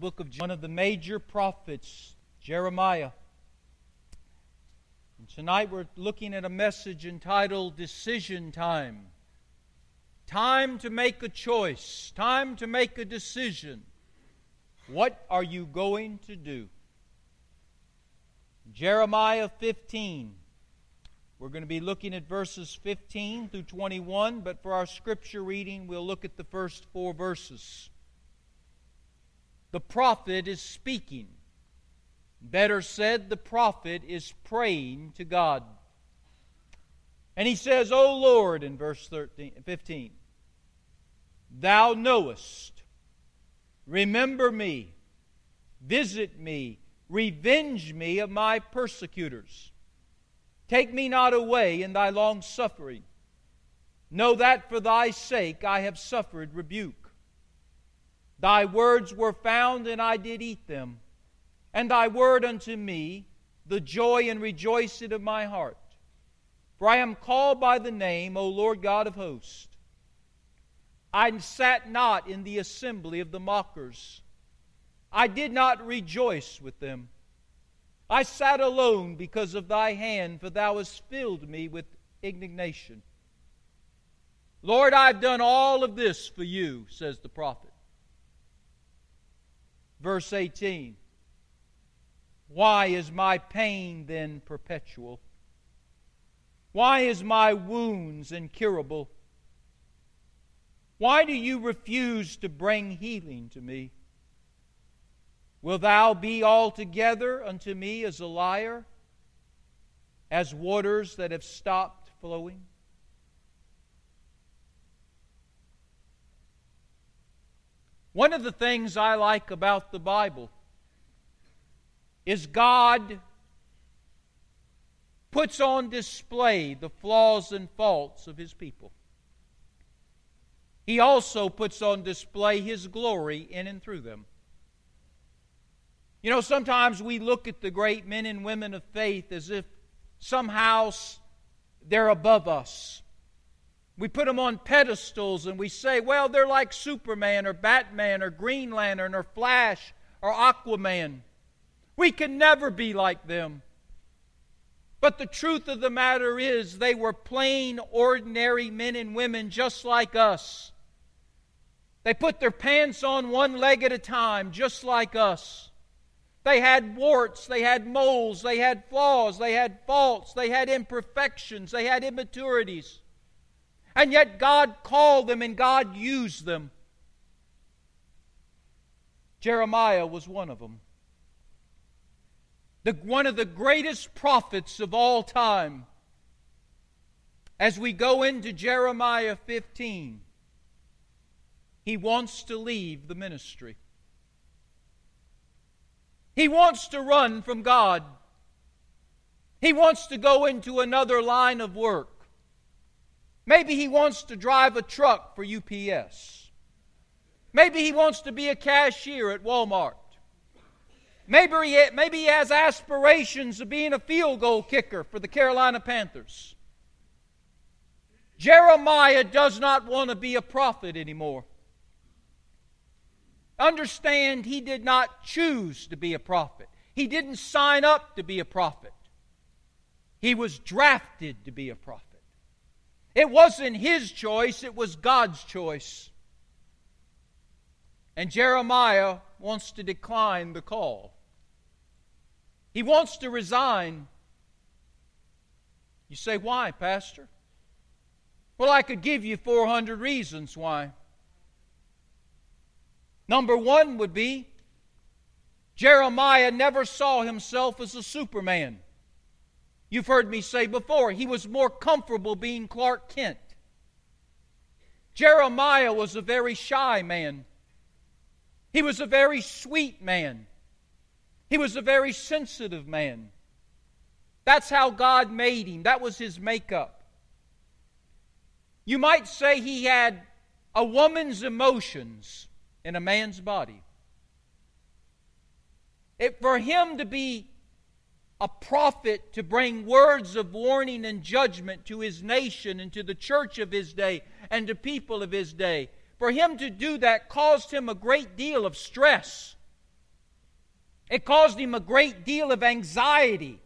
book of one of the major prophets, Jeremiah. And tonight we're looking at a message entitled Decision Time. Time to make a choice, time to make a decision. What are you going to do? Jeremiah 15. We're going to be looking at verses 15 through 21, but for our scripture reading, we'll look at the first four verses the prophet is speaking. Better said, the prophet is praying to God. And he says, O Lord, in verse 13, 15, Thou knowest, remember me, visit me, revenge me of my persecutors. Take me not away in thy long suffering. Know that for thy sake I have suffered rebuke. Thy words were found, and I did eat them. And thy word unto me, the joy and rejoicing of my heart. For I am called by the name, O Lord God of hosts. I sat not in the assembly of the mockers. I did not rejoice with them. I sat alone because of thy hand, for thou hast filled me with indignation. Lord, I've done all of this for you, says the prophet. Verse 18 Why is my pain then perpetual? Why is my wounds incurable? Why do you refuse to bring healing to me? Will thou be altogether unto me as a liar, as waters that have stopped flowing? One of the things I like about the Bible is God puts on display the flaws and faults of His people. He also puts on display His glory in and through them. You know, sometimes we look at the great men and women of faith as if somehow they're above us. We put them on pedestals and we say, well, they're like Superman or Batman or Green Lantern or Flash or Aquaman. We can never be like them. But the truth of the matter is, they were plain, ordinary men and women just like us. They put their pants on one leg at a time, just like us. They had warts, they had moles, they had flaws, they had faults, they had imperfections, they had immaturities. And yet God called them and God used them. Jeremiah was one of them. The, one of the greatest prophets of all time. As we go into Jeremiah 15, he wants to leave the ministry. He wants to run from God. He wants to go into another line of work. Maybe he wants to drive a truck for UPS. Maybe he wants to be a cashier at Walmart. Maybe he, maybe he has aspirations of being a field goal kicker for the Carolina Panthers. Jeremiah does not want to be a prophet anymore. Understand, he did not choose to be a prophet. He didn't sign up to be a prophet. He was drafted to be a prophet. It wasn't his choice, it was God's choice. And Jeremiah wants to decline the call. He wants to resign. You say, why, Pastor? Well, I could give you 400 reasons why. Number one would be Jeremiah never saw himself as a Superman. You've heard me say before, he was more comfortable being Clark Kent. Jeremiah was a very shy man. He was a very sweet man. He was a very sensitive man. That's how God made him. That was his makeup. You might say he had a woman's emotions in a man's body. It, for him to be a prophet to bring words of warning and judgment to his nation and to the church of his day and to people of his day. For him to do that caused him a great deal of stress. It caused him a great deal of anxiety.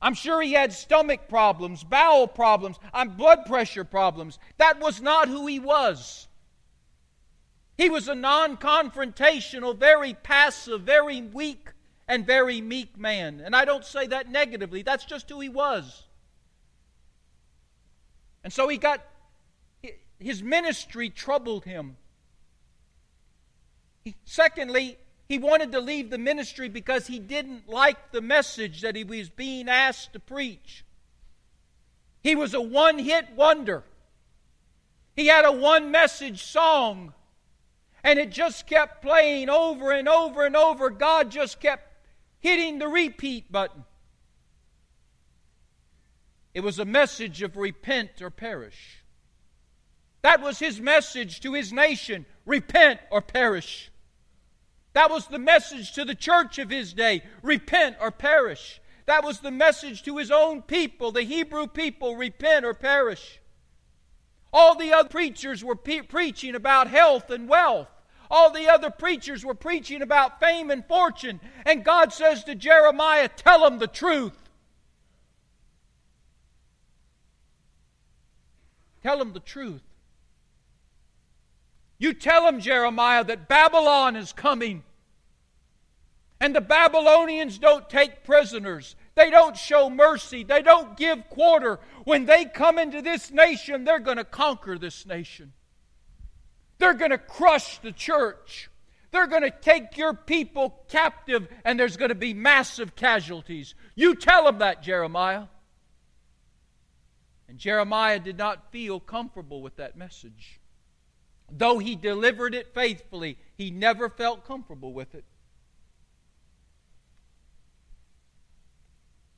I'm sure he had stomach problems, bowel problems, and blood pressure problems. That was not who he was. He was a non confrontational, very passive, very weak, and very meek man. And I don't say that negatively, that's just who he was. And so he got, his ministry troubled him. He, secondly, he wanted to leave the ministry because he didn't like the message that he was being asked to preach. He was a one hit wonder. He had a one message song, and it just kept playing over and over and over. God just kept hitting the repeat button. It was a message of repent or perish. That was his message to his nation repent or perish. That was the message to the church of his day repent or perish. That was the message to his own people, the Hebrew people repent or perish. All the other preachers were pe- preaching about health and wealth. All the other preachers were preaching about fame and fortune. And God says to Jeremiah, Tell them the truth. Tell them the truth. You tell them, Jeremiah, that Babylon is coming. And the Babylonians don't take prisoners. They don't show mercy. They don't give quarter. When they come into this nation, they're going to conquer this nation. They're going to crush the church. They're going to take your people captive, and there's going to be massive casualties. You tell them that, Jeremiah. And Jeremiah did not feel comfortable with that message. Though he delivered it faithfully, he never felt comfortable with it.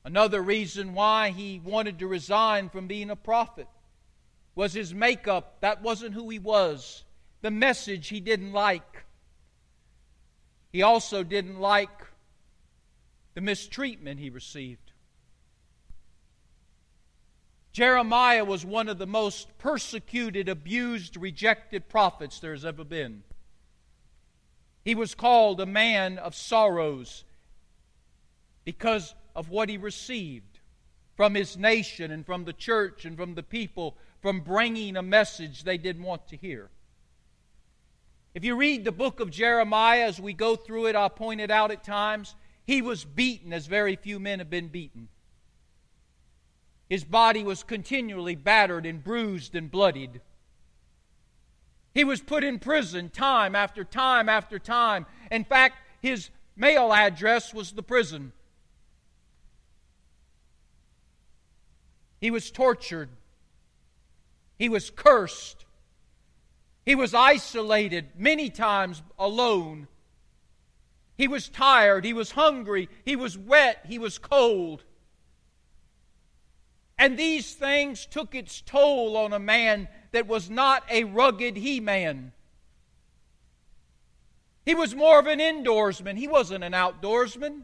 Another reason why he wanted to resign from being a prophet was his makeup. That wasn't who he was. The message he didn't like. He also didn't like the mistreatment he received. Jeremiah was one of the most persecuted, abused, rejected prophets there has ever been. He was called a man of sorrows because of what he received from his nation and from the church and from the people from bringing a message they didn't want to hear. If you read the book of Jeremiah as we go through it, I'll point it out at times. He was beaten as very few men have been beaten. His body was continually battered and bruised and bloodied. He was put in prison time after time after time. In fact, his mail address was the prison. He was tortured. He was cursed. He was isolated, many times alone. He was tired. He was hungry. He was wet. He was cold. And these things took its toll on a man that was not a rugged he man. He was more of an indoorsman, he wasn't an outdoorsman.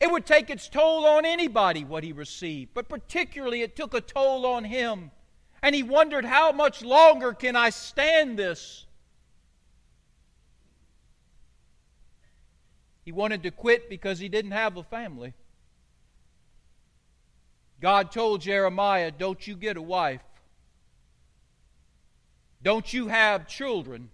It would take its toll on anybody what he received, but particularly it took a toll on him. And he wondered, how much longer can I stand this? He wanted to quit because he didn't have a family. God told Jeremiah, Don't you get a wife. Don't you have children.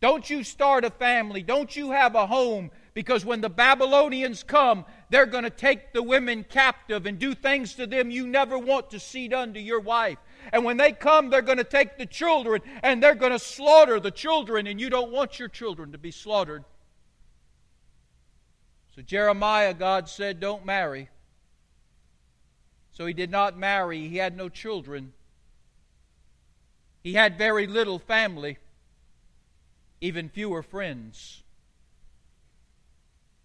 Don't you start a family. Don't you have a home. Because when the Babylonians come, they're going to take the women captive and do things to them you never want to see done to your wife. And when they come, they're going to take the children and they're going to slaughter the children, and you don't want your children to be slaughtered. So, Jeremiah, God said, Don't marry. So he did not marry. He had no children. He had very little family, even fewer friends.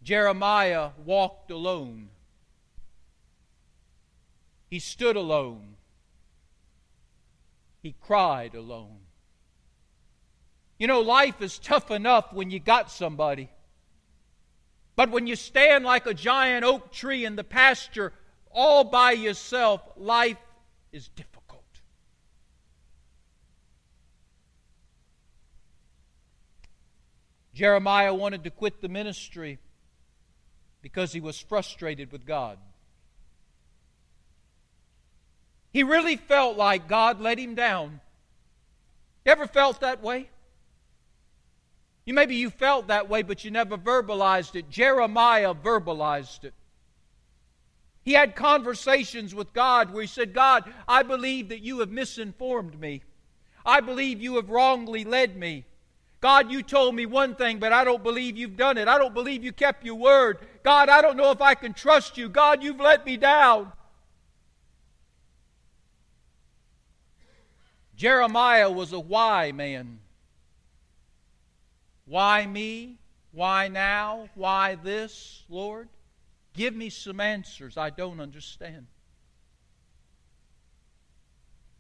Jeremiah walked alone. He stood alone. He cried alone. You know, life is tough enough when you got somebody. But when you stand like a giant oak tree in the pasture all by yourself, life is difficult. Jeremiah wanted to quit the ministry because he was frustrated with God. He really felt like God let him down. You ever felt that way? You maybe you felt that way, but you never verbalized it. Jeremiah verbalized it. He had conversations with God where he said, God, I believe that you have misinformed me. I believe you have wrongly led me. God, you told me one thing, but I don't believe you've done it. I don't believe you kept your word. God, I don't know if I can trust you. God, you've let me down. Jeremiah was a why man. Why me? Why now? Why this, Lord? Give me some answers I don't understand.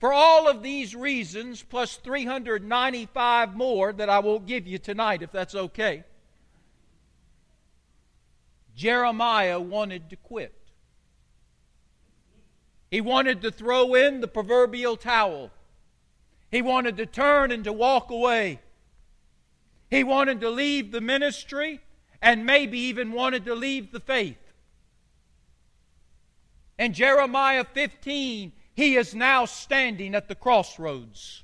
For all of these reasons, plus 395 more that I won't give you tonight, if that's okay, Jeremiah wanted to quit. He wanted to throw in the proverbial towel. He wanted to turn and to walk away. He wanted to leave the ministry and maybe even wanted to leave the faith. In Jeremiah 15, he is now standing at the crossroads.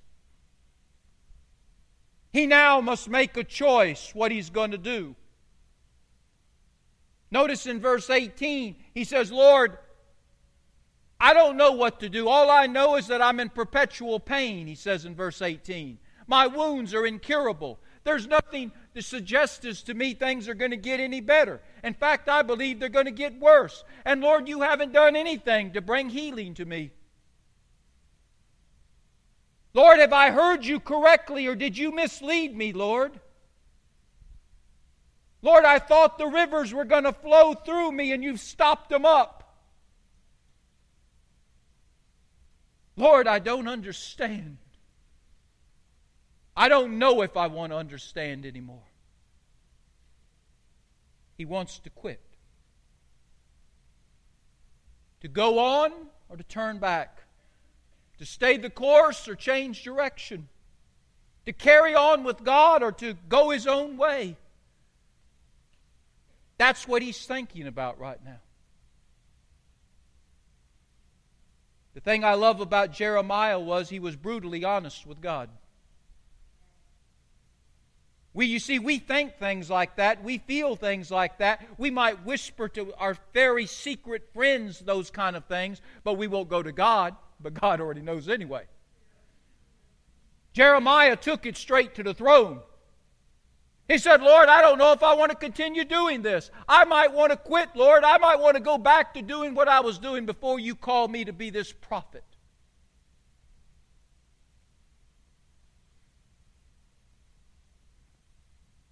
He now must make a choice what he's going to do. Notice in verse 18, he says, Lord, I don't know what to do. All I know is that I'm in perpetual pain, he says in verse 18. My wounds are incurable. There's nothing to suggest as to me things are going to get any better. In fact, I believe they're going to get worse. And Lord, you haven't done anything to bring healing to me. Lord, have I heard you correctly or did you mislead me, Lord? Lord, I thought the rivers were going to flow through me and you've stopped them up. Lord, I don't understand. I don't know if I want to understand anymore. He wants to quit. To go on or to turn back. To stay the course or change direction. To carry on with God or to go his own way. That's what he's thinking about right now. The thing I love about Jeremiah was he was brutally honest with God. We, you see, we think things like that. We feel things like that. We might whisper to our very secret friends those kind of things, but we won't go to God. But God already knows anyway. Jeremiah took it straight to the throne. He said, Lord, I don't know if I want to continue doing this. I might want to quit, Lord. I might want to go back to doing what I was doing before you called me to be this prophet.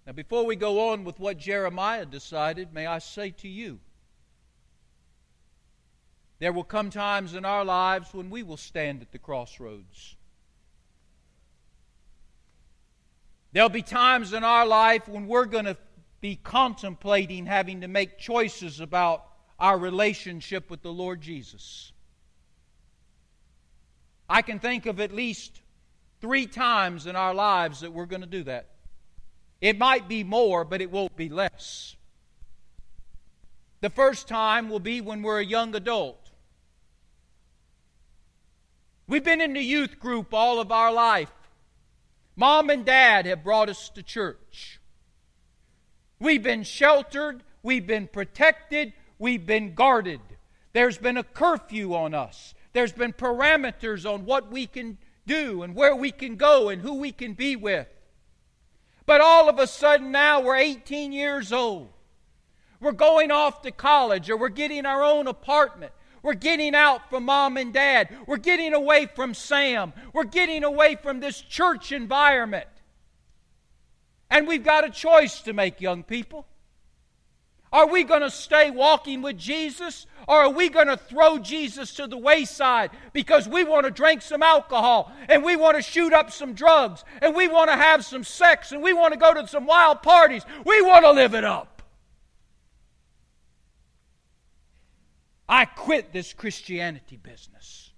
Now, before we go on with what Jeremiah decided, may I say to you, there will come times in our lives when we will stand at the crossroads. There'll be times in our life when we're going to be contemplating having to make choices about our relationship with the Lord Jesus. I can think of at least three times in our lives that we're going to do that. It might be more, but it won't be less. The first time will be when we're a young adult. We've been in the youth group all of our life. Mom and dad have brought us to church. We've been sheltered, we've been protected, we've been guarded. There's been a curfew on us. There's been parameters on what we can do and where we can go and who we can be with. But all of a sudden now we're 18 years old. We're going off to college or we're getting our own apartment. We're getting out from mom and dad. We're getting away from Sam. We're getting away from this church environment. And we've got a choice to make, young people. Are we going to stay walking with Jesus or are we going to throw Jesus to the wayside because we want to drink some alcohol and we want to shoot up some drugs and we want to have some sex and we want to go to some wild parties? We want to live it up. I quit this Christianity business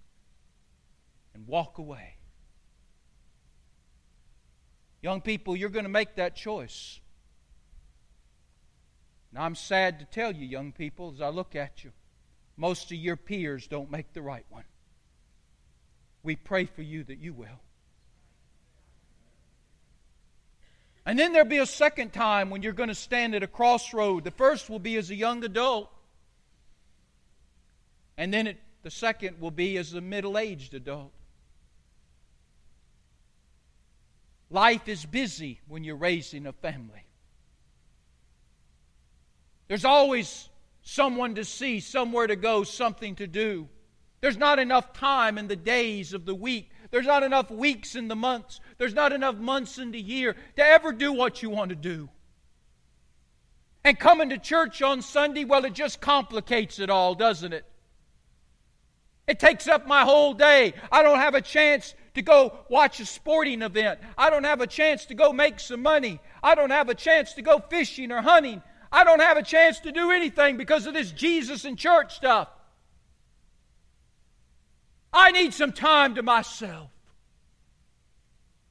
and walk away. Young people, you're going to make that choice. And I'm sad to tell you, young people, as I look at you, most of your peers don't make the right one. We pray for you that you will. And then there'll be a second time when you're going to stand at a crossroad. The first will be as a young adult, and then it, the second will be as a middle aged adult. Life is busy when you're raising a family. There's always someone to see, somewhere to go, something to do. There's not enough time in the days of the week. There's not enough weeks in the months. There's not enough months in the year to ever do what you want to do. And coming to church on Sunday, well, it just complicates it all, doesn't it? It takes up my whole day. I don't have a chance to go watch a sporting event. I don't have a chance to go make some money. I don't have a chance to go fishing or hunting. I don't have a chance to do anything because of this Jesus and church stuff. I need some time to myself.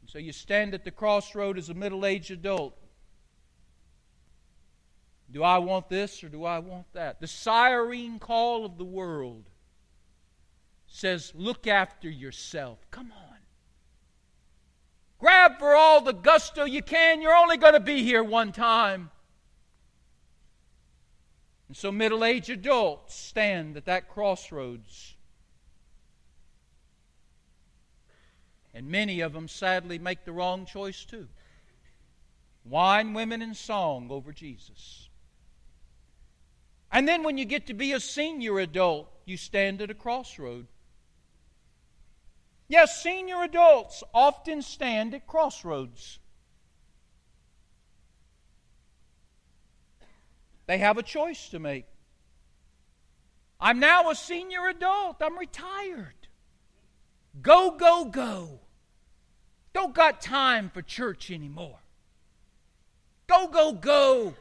so you stand at the crossroad as a middle aged adult. Do I want this or do I want that? The siren call of the world says, Look after yourself. Come on. Grab for all the gusto you can. You're only going to be here one time. And so middle aged adults stand at that crossroads. And many of them sadly make the wrong choice too wine, women, and song over Jesus. And then when you get to be a senior adult, you stand at a crossroad. Yes, senior adults often stand at crossroads. They have a choice to make. I'm now a senior adult. I'm retired. Go, go, go. Don't got time for church anymore. Go, go, go.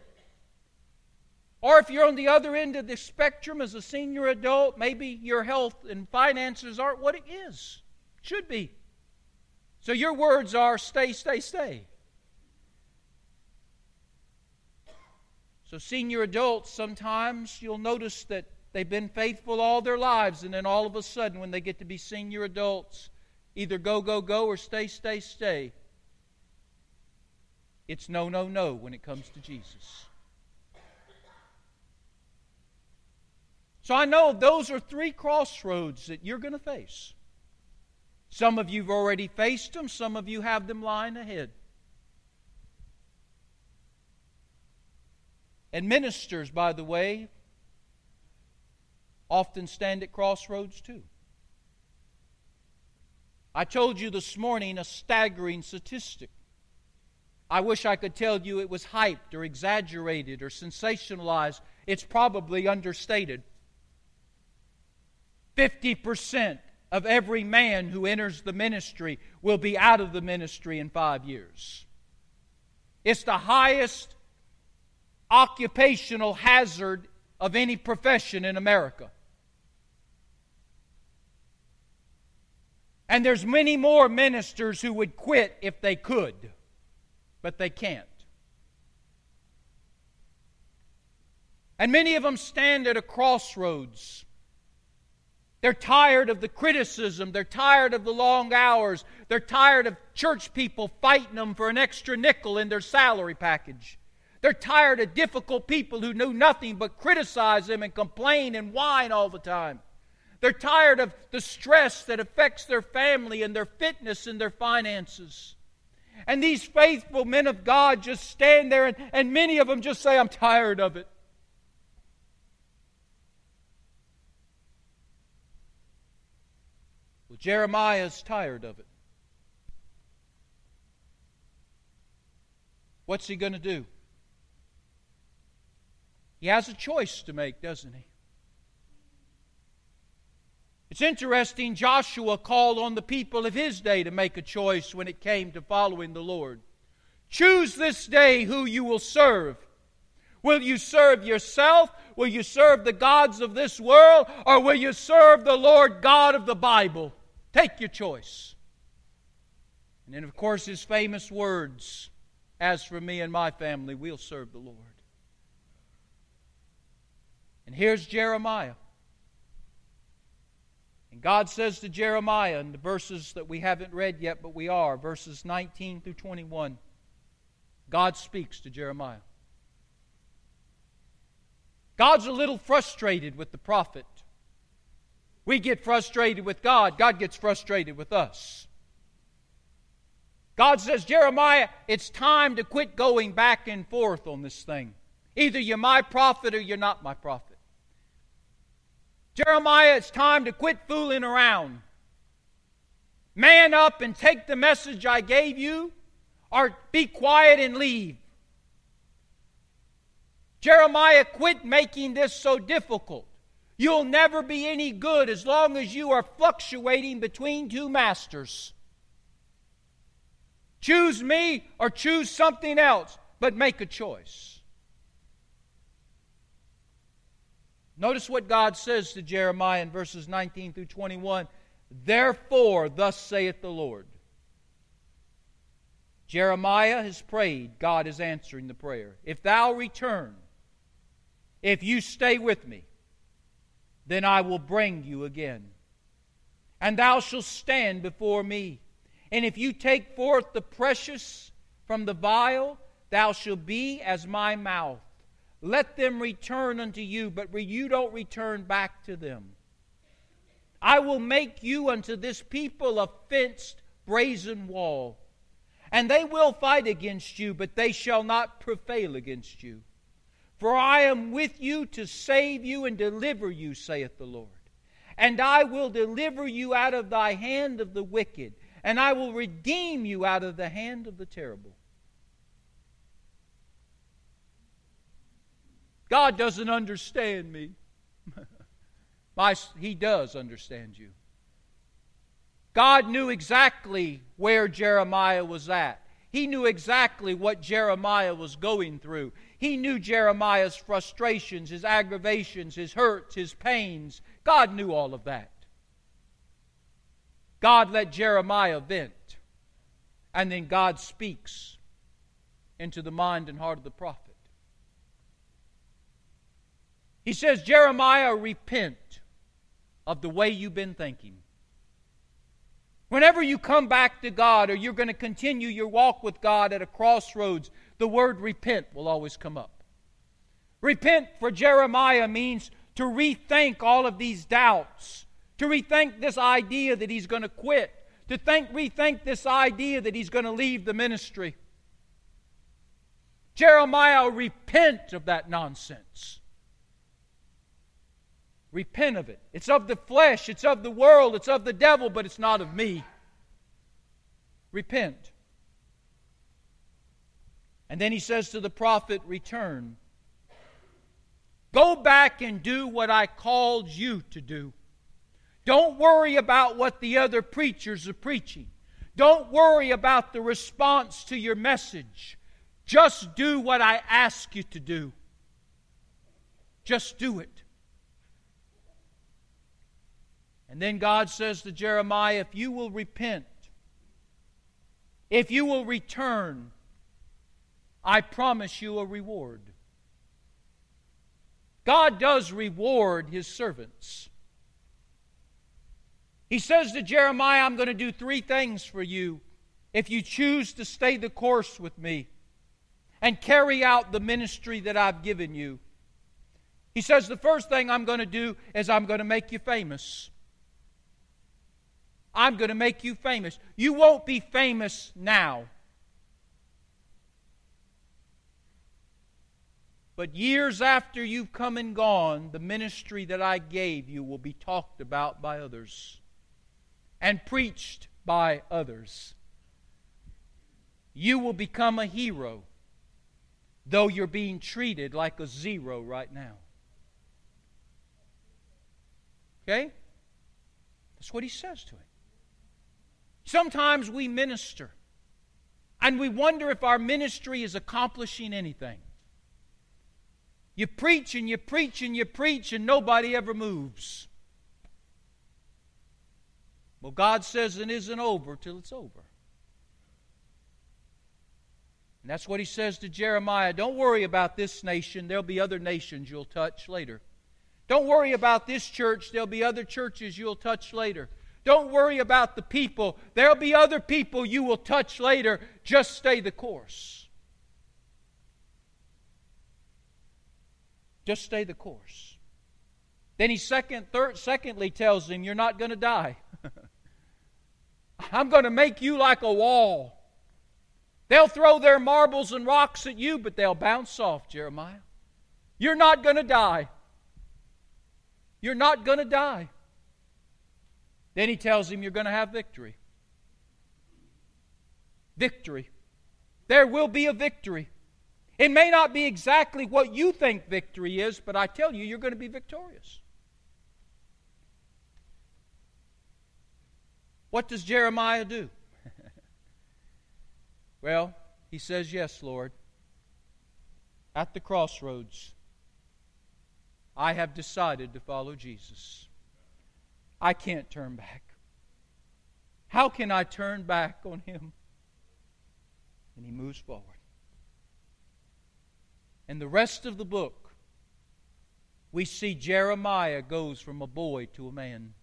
Or if you're on the other end of the spectrum as a senior adult, maybe your health and finances aren't what it is. Should be. So your words are stay, stay, stay. So, senior adults, sometimes you'll notice that they've been faithful all their lives, and then all of a sudden, when they get to be senior adults, either go, go, go, or stay, stay, stay. It's no, no, no when it comes to Jesus. So I know those are three crossroads that you're going to face. Some of you have already faced them, some of you have them lying ahead. And ministers, by the way, often stand at crossroads too. I told you this morning a staggering statistic. I wish I could tell you it was hyped or exaggerated or sensationalized. It's probably understated. 50% of every man who enters the ministry will be out of the ministry in five years. It's the highest occupational hazard of any profession in America. And there's many more ministers who would quit if they could, but they can't. And many of them stand at a crossroads. They're tired of the criticism. They're tired of the long hours. They're tired of church people fighting them for an extra nickel in their salary package. They're tired of difficult people who know nothing but criticize them and complain and whine all the time. They're tired of the stress that affects their family and their fitness and their finances. And these faithful men of God just stand there, and, and many of them just say, I'm tired of it. Jeremiah's tired of it. What's he going to do? He has a choice to make, doesn't he? It's interesting, Joshua called on the people of his day to make a choice when it came to following the Lord. Choose this day who you will serve. Will you serve yourself? Will you serve the gods of this world? Or will you serve the Lord God of the Bible? Take your choice. And then, of course, his famous words As for me and my family, we'll serve the Lord. And here's Jeremiah. And God says to Jeremiah in the verses that we haven't read yet, but we are, verses 19 through 21, God speaks to Jeremiah. God's a little frustrated with the prophet. We get frustrated with God, God gets frustrated with us. God says, Jeremiah, it's time to quit going back and forth on this thing. Either you're my prophet or you're not my prophet. Jeremiah, it's time to quit fooling around. Man up and take the message I gave you, or be quiet and leave. Jeremiah, quit making this so difficult. You'll never be any good as long as you are fluctuating between two masters. Choose me or choose something else, but make a choice. Notice what God says to Jeremiah in verses 19 through 21. Therefore, thus saith the Lord. Jeremiah has prayed. God is answering the prayer. If thou return, if you stay with me, then I will bring you again. And thou shalt stand before me and if you take forth the precious from the vial, thou shalt be as my mouth. Let them return unto you, but you don't return back to them. I will make you unto this people a fenced brazen wall. And they will fight against you, but they shall not prevail against you. For I am with you to save you and deliver you, saith the Lord. And I will deliver you out of thy hand of the wicked and I will redeem you out of the hand of the terrible. God doesn't understand me. My, he does understand you. God knew exactly where Jeremiah was at. He knew exactly what Jeremiah was going through. He knew Jeremiah's frustrations, his aggravations, his hurts, his pains. God knew all of that. God let Jeremiah vent. And then God speaks into the mind and heart of the prophet. He says, Jeremiah, repent of the way you've been thinking. Whenever you come back to God or you're going to continue your walk with God at a crossroads, the word repent will always come up. Repent for Jeremiah means to rethink all of these doubts to rethink this idea that he's going to quit, to think, rethink this idea that he's going to leave the ministry. Jeremiah, repent of that nonsense. Repent of it. It's of the flesh, it's of the world, it's of the devil, but it's not of me. Repent. And then he says to the prophet, Return. Go back and do what I called you to do. Don't worry about what the other preachers are preaching. Don't worry about the response to your message. Just do what I ask you to do. Just do it. And then God says to Jeremiah, If you will repent, if you will return, I promise you a reward. God does reward his servants. He says to Jeremiah, I'm going to do three things for you if you choose to stay the course with me and carry out the ministry that I've given you. He says, The first thing I'm going to do is I'm going to make you famous. I'm going to make you famous. You won't be famous now. But years after you've come and gone, the ministry that I gave you will be talked about by others and preached by others. You will become a hero, though you're being treated like a zero right now. Okay? That's what he says to him. Sometimes we minister and we wonder if our ministry is accomplishing anything. You preach and you preach and you preach, and nobody ever moves. Well, God says it isn't over till it's over. And that's what he says to Jeremiah. Don't worry about this nation. There'll be other nations you'll touch later. Don't worry about this church. There'll be other churches you'll touch later. Don't worry about the people. There'll be other people you will touch later. Just stay the course. Just stay the course. Then he second, third, secondly tells him, You're not going to die. I'm going to make you like a wall. They'll throw their marbles and rocks at you, but they'll bounce off, Jeremiah. You're not going to die. You're not going to die. Then he tells him, You're going to have victory. Victory. There will be a victory. It may not be exactly what you think victory is, but I tell you, you're going to be victorious. What does Jeremiah do? well, he says, Yes, Lord. At the crossroads, I have decided to follow Jesus. I can't turn back. How can I turn back on him? And he moves forward. And the rest of the book, we see Jeremiah goes from a boy to a man.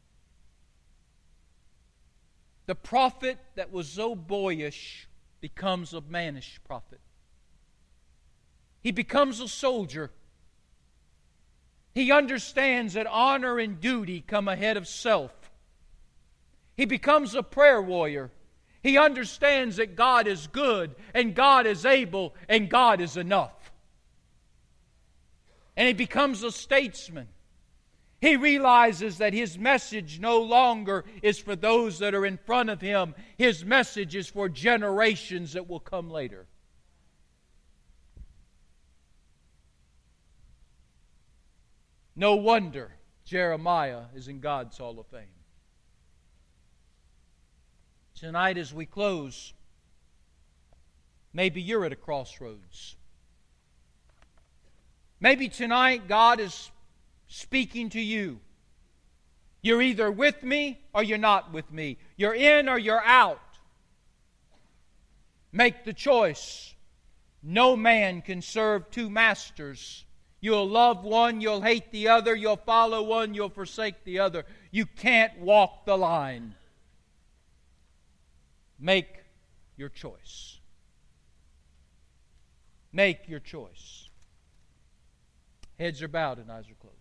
The prophet that was so boyish becomes a mannish prophet. He becomes a soldier he understands that honor and duty come ahead of self. He becomes a prayer warrior. He understands that God is good and God is able and God is enough. And he becomes a statesman. He realizes that his message no longer is for those that are in front of him, his message is for generations that will come later. No wonder Jeremiah is in God's Hall of Fame. Tonight, as we close, maybe you're at a crossroads. Maybe tonight God is speaking to you. You're either with me or you're not with me. You're in or you're out. Make the choice. No man can serve two masters. You'll love one, you'll hate the other, you'll follow one, you'll forsake the other. You can't walk the line. Make your choice. Make your choice. Heads are bowed and eyes are closed.